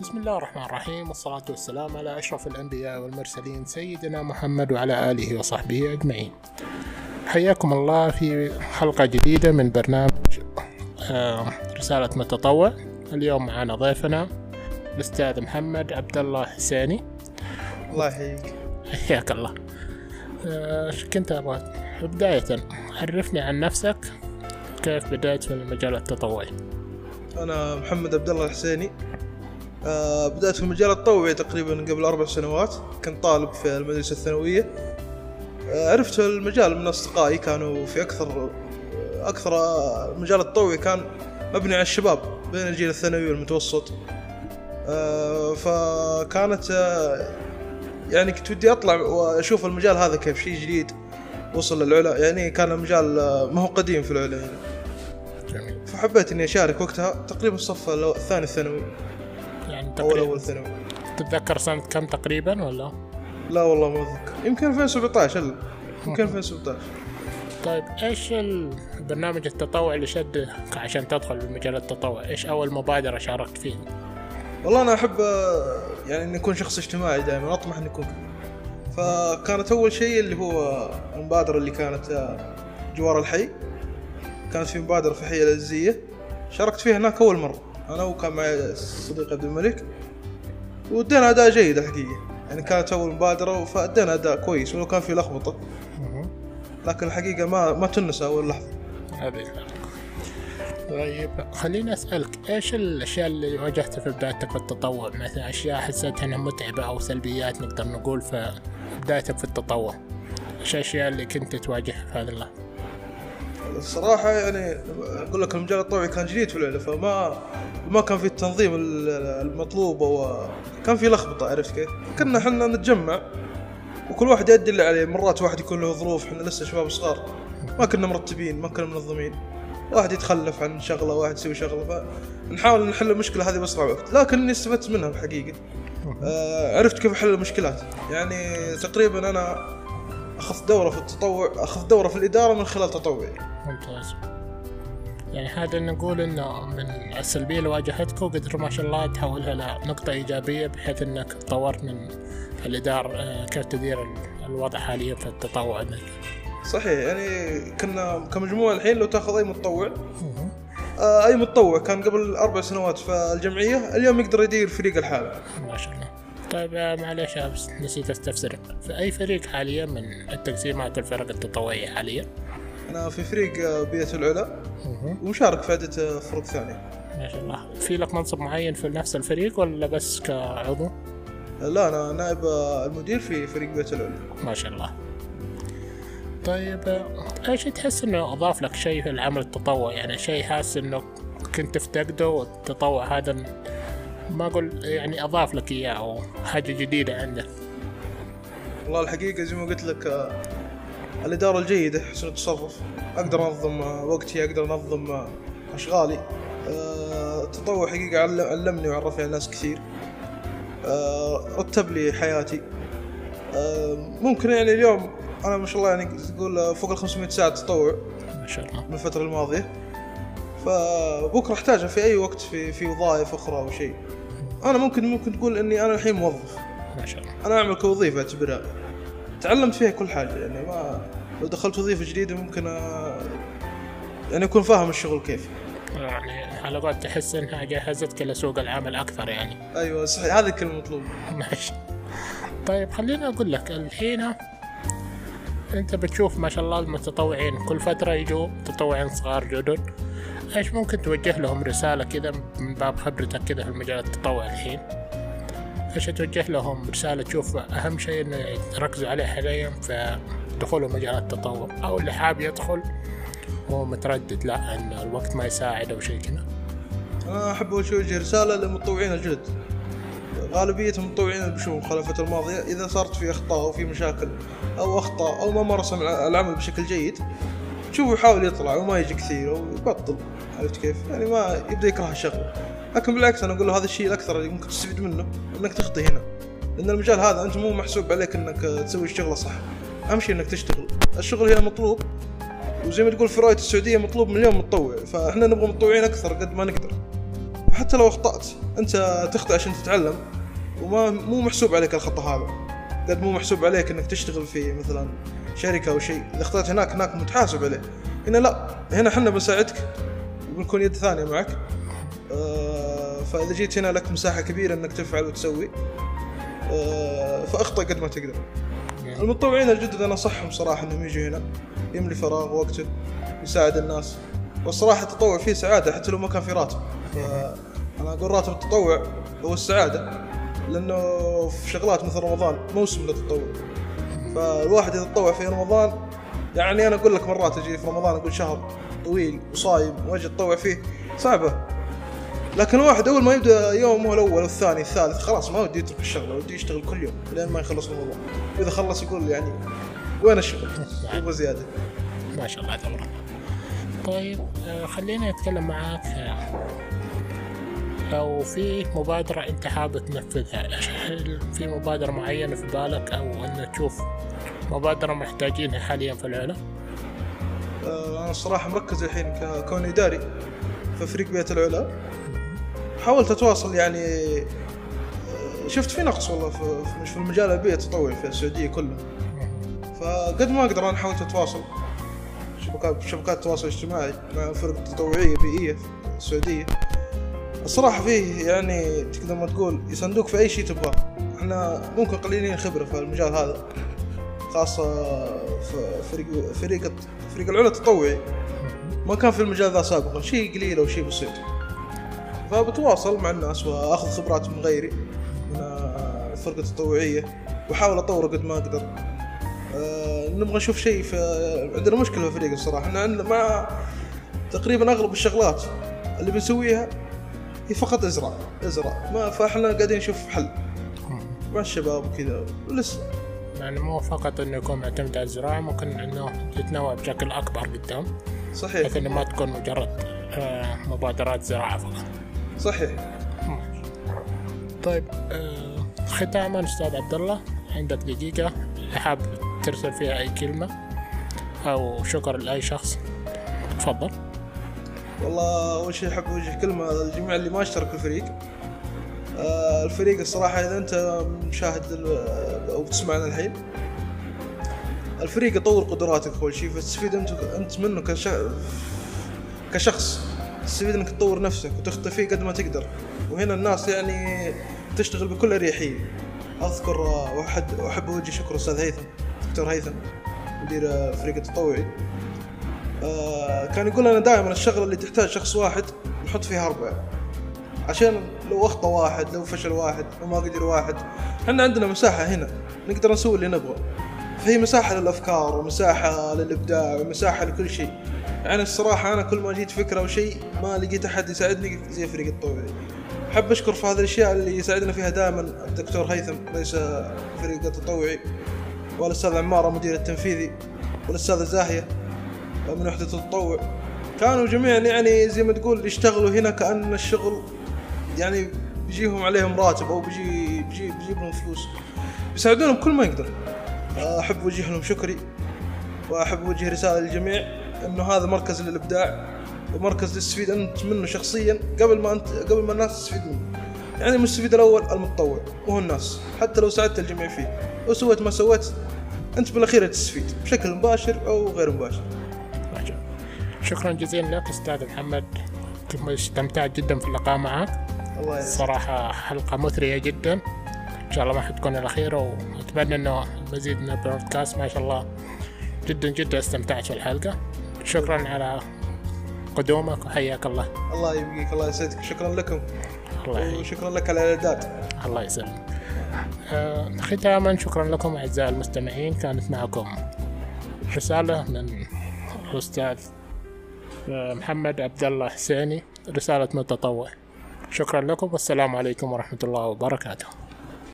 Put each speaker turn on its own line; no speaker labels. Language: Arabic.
بسم الله الرحمن الرحيم والصلاة والسلام على أشرف الأنبياء والمرسلين سيدنا محمد وعلى آله وصحبه أجمعين. حياكم الله في حلقة جديدة من برنامج آه، رسالة متطوع اليوم معنا ضيفنا الأستاذ محمد عبد الله حسيني.
الله يحييك.
حياك الله. آه، كنت أبغى؟ بداية عرفني عن نفسك كيف بدأت في المجال التطوعي؟
أنا محمد عبد الله الحسيني آه بدأت في المجال التطوعي تقريبا قبل أربع سنوات. كنت طالب في المدرسة الثانوية. آه عرفت المجال من أصدقائي كانوا في أكثر أكثر المجال التطوعي كان مبني على الشباب بين الجيل الثانوي والمتوسط. آه فكانت آه يعني كنت ودي أطلع وأشوف المجال هذا كيف شيء جديد وصل للعلا. يعني كان المجال آه، ما هو قديم في العلا يعني. فحبيت إني أشارك وقتها تقريبا الصف الثاني الثانوي.
يعني
أول
تقريبا
أول ثانوي
تتذكر سنة كم تقريبا ولا؟
لا والله ما أتذكر يمكن 2017 الا يمكن 2017
طيب إيش البرنامج التطوعي اللي شدك عشان تدخل بمجال التطوع؟ إيش أول مبادرة شاركت فيه؟
والله أنا أحب يعني إني أكون شخص اجتماعي دائما أطمح إني أكون كذا. فكانت أول شيء اللي هو المبادرة اللي كانت آه، جوار الحي كانت في مبادرة في حي العزيه شاركت فيها هناك أول مرة أنا وكان معي صديق عبد الملك وادينا أداء جيد الحقيقة. يعني كانت أول مبادرة فادينا أداء كويس ولو كان في لخبطة. لكن الحقيقة ما ما تنسى أول لحظة.
هذه. طيب خليني أسألك إيش الأشياء اللي واجهتها في بدايتك في التطوع؟ مثلا أشياء حسيت إنها متعبة أو سلبيات نقدر نقول في بدايتك في التطوع. إيش الأشياء اللي كنت تواجهها في هذه اللحظة؟
الصراحة يعني أقول لك المجال الطوعي كان جديد في العلا فما ما كان في التنظيم ال- المطلوب أو كان في لخبطة عرفت كيف؟ كنا إحنا نتجمع وكل واحد يؤدي اللي عليه مرات واحد يكون له ظروف إحنا لسه شباب صغار ما كنا مرتبين ما كنا منظمين واحد يتخلف عن شغلة واحد يسوي شغلة فنحاول نحل المشكلة هذه بأسرع وقت لكن إني استفدت منها الحقيقة. آه عرفت كيف أحل المشكلات. يعني تقريبا أنا اخذت دورة في التطوع اخذت دورة في الإدارة من خلال تطوعي.
ممتاز. يعني هذا نقول إنه من السلبية اللي واجهتك وقدر ما شاء الله تحولها لنقطه إيجابية بحيث إنك تطورت من الإدارة آه، كيف تدير ال- الوضع حاليا في التطوع عندك.
صحيح يعني كنا كمجموعة الحين لو تأخذ أي متطوع. آه، أي متطوع كان قبل أربع سنوات في الجمعية اليوم يقدر يدير فريق الحالة.
ما شاء الله. طيب معلش نسيت أستفسر. في اي فريق حاليا من التقسيمات الفرق التطوعيه حاليا؟
أنا في فريق آه، بيئة العلا. ومشارك في عدة آه، فرق ثانية.
ما شاء الله. في لك منصب معين في نفس الفريق ولا بس كعضو؟
لا أنا نائب آه، المدير في فريق بيئة العلا.
ما شاء الله. طيب إيش تحس إنه أضاف لك شيء في العمل التطوعي؟ يعني شيء حاسس إنه كنت تفتقده والتطوع هذا ما أقول يعني أضاف لك إياه أو حاجة جديدة عندك
والله الحقيقة زي ما قلت لك آه، الإدارة الجيدة حسن التصرف. أقدر أنظم آه، وقتي أقدر أنظم آه، أشغالي. آه، التطوع حقيقة عل- علمني وعرفني على ناس كثير. رتب لي حياتي. ممكن يعني اليوم أنا ما شاء الله يعني تقول فوق ال 500 ساعة تطوع
ما شاء الله.
من الفترة الماضية. فبكرة أحتاجها في أي وقت في في وظائف أخرى أو شيء. أنا ممكن ممكن تقول إني أنا الحين موظف.
ما شاء الله.
أنا أعمل كوظيفة أعتبرها. تعلمت فيها كل حاجة يعني ما لو دخلت وظيفة جديدة ممكن أ... يعني أكون فاهم الشغل كيف.
يعني على قول تحس إنها جهزتك لسوق العمل أكثر يعني.
أيوه صحيح. هذه الكلمة المطلوبه
ماشي طيب خليني أقول لك الحين أنت بتشوف ما شاء الله المتطوعين كل فترة يجوا متطوعين صغار جدد. إيش ممكن توجه لهم رسالة كذا من باب خبرتك كذا في المجال التطوعي الحين؟ إيش توجه لهم رسالة تشوف أهم شيء إنه يركزوا عليه حاليا في دخولهم مجال التطوع؟ أو اللي حاب يدخل هو متردد لا ان الوقت ما يساعد أو شيء كذا.
أحب اوجه رسالة للمتطوعين الجدد. غالبية المتطوعين خلال الفترة الماضية إذا صارت في أخطاء أو في مشاكل أو أخطاء أو ما مارس العمل بشكل جيد تشوفه يحاول يطلع وما يجي كثير ويبطل عرفت كيف؟ يعني ما يبدأ يكره الشغله لكن بالعكس أنا أقول له هذا الشيء الأكثر اللي ممكن تستفيد منه إنك تخطي هنا. لأن المجال هذا أنت مو محسوب عليك إنك تسوي الشغلة صح. أهم شيء إنك تشتغل. الشغل هنا مطلوب. وزي ما تقول في رؤيه السعودية مطلوب مليون متطوع. فإحنا نبغى متطوعين أكثر قد ما نقدر. حتى لو أخطأت أنت تخطئ عشان تتعلم. وما مو محسوب عليك الخطا هذا. قد مو محسوب عليك إنك تشتغل في مثلا شركة أو شيء إذا اخطأت هناك هناك متحاسب عليه. هنا لا هنا إحنا بنساعدك وبنكون يد ثانية معك. آه، فإذا جيت هنا لك مساحة كبيرة إنك تفعل وتسوي. آه، فأخطأ قد ما تقدر. المتطوعين الجدد أنا أنصحهم صراحة إنهم يجوا هنا يملي فراغ وقته يساعد الناس. والصراحة التطوع فيه سعادة حتى لو ما كان في راتب. أنا أقول راتب التطوع هو السعادة لأنه في شغلات مثل رمضان موسم للتطوع. فالواحد إذا تطوع في رمضان يعني أنا أقول لك مرات أجي في رمضان أقول شهر طويل وصايم وأجي أتطوع فيه صعبة لكن الواحد أول ما يبدأ يومه الأول والثاني الثالث خلاص ما ودي يترك الشغله ودي يشتغل كل يوم لين ما يخلص رمضان وإذا خلص يقول يعني وين الشغل؟ يبغى زيادة
ما شاء الله تبارك. طيب آه، خليني أتكلم معاك لو في مبادرة أنت حابب تنفذها هل في مبادرة معينة في بالك أو أن تشوف مبادرة محتاجينها حاليا في العلا
آه، أنا الصراحه مركز الحين ككون إداري في فريق بيت العلا. حاولت أتواصل يعني آه، شفت في نقص والله في في- المجال البيئي التطوعي في السعودية كله. فقد ما أقدر أنا حاولت أتواصل شبكات شبكات التواصل الاجتماعي مع فرق تطوعية بيئية في السعودية. الصراحة فيه يعني تقدر ما تقول يساندوك في أي شيء تبغاه. إحنا ممكن قليلين خبرة في المجال هذا خاصة في فريق فريق فريق العلا التطوعي. ما كان في المجال ذا سابقا شيء قليل أو شيء بسيط. فبتواصل مع الناس وأخذ خبرات من غيري من الفرقة التطوعية وأحاول أطوره قد ما أقدر. آه، نبغى نشوف شيء عندنا مشكلة في الفريق الصراحة. إحنا عندنا مع تقريبا أغلب الشغلات اللي بنسويها هي فقط إزرع إزرع. ما فإحنا قاعدين نشوف حل. مع الشباب وكذا. ولسه
يعني مو فقط إنه يكون معتمد على الزراعة ممكن إنه يتنوع بشكل أكبر قدام
صحيح.
إنه ما تكون مجرد آه، مبادرات زراعة فقط.
صحيح.
طيب آه، ختاما أستاذ عبد الله عندك دقيقة. حاب ترسل فيها أي كلمة؟ أو شكر لأي شخص؟ تفضل.
والله أول شيء أحب أوجه كلمة للجميع اللي ما اشترك في الفريق. آه، الفريق الصراحة إذا أنت مشاهد أو تسمعنا الحين الفريق يطور قدراتك أول شيء فتستفيد انت أنت منه كش... كشخص. تستفيد إنك تطور نفسك وتخطي فيه قد ما تقدر. وهنا الناس يعني تشتغل بكل أريحية. أذكر آه، واحد احب أوجه شكر أستاذ هيثم دكتور هيثم مدير آه، فريق التطوعي. آه، كان يقول لنا دائما الشغلة اللي تحتاج شخص واحد نحط فيها أربعة. عشان لو أخطأ واحد لو فشل واحد لو ما قدر واحد إحنا عندنا مساحة هنا. نقدر نسوي اللي نبغى. فهي مساحة للأفكار ومساحة للإبداع ومساحة لكل شيء. يعني الصراحة أنا كل ما جيت فكرة أو شيء ما لقيت أحد يساعدني زي فريق التطوعي أحب أشكر في هذه الأشياء اللي يساعدنا فيها دائما الدكتور هيثم رئيس فريق التطوعي والأستاذ عماره مدير التنفيذي والأستاذة زاهية. من وحدة التطوع كانوا جميعا يعني زي ما تقول يشتغلوا هنا كأن الشغل يعني بيجيهم عليهم راتب أو بيجي بيجي بيجيب لهم فلوس. بيساعدونهم كل ما يقدر أحب أوجه لهم شكري وأحب أوجه رسالة للجميع إنه هذا مركز للإبداع ومركز تستفيد أنت منه شخصيا قبل ما أنت قبل ما الناس تستفيد منه يعني المستفيد الأول المتطوع وهو الناس. حتى لو ساعدت الجميع فيه. وسويت ما سويت أنت بالأخير تستفيد بشكل مباشر أو غير مباشر.
شكرا جزيلا لك أستاذ محمد. استمتعت جدا في اللقاء معك.
الله
صراحة حلقة مثرية جدا. إن شاء الله ما حتكون الأخيرة وأتمنى إنه مزيد من البودكاست ما شاء الله. جدا جدا استمتعت في الحلقة. شكرا على قدومك وحياك الله.
الله يبقيك. الله يسعدك. شكرا لكم.
الله يحييك.
وشكرا لك على الإعداد.
الله يسلمك. آه، ختاما شكرا لكم أعزائي المستمعين. كانت معكم رسالة من الأستاذ آه، محمد عبد الله حسيني رسالة متطوع. شكرا لكم والسلام عليكم ورحمة الله وبركاته.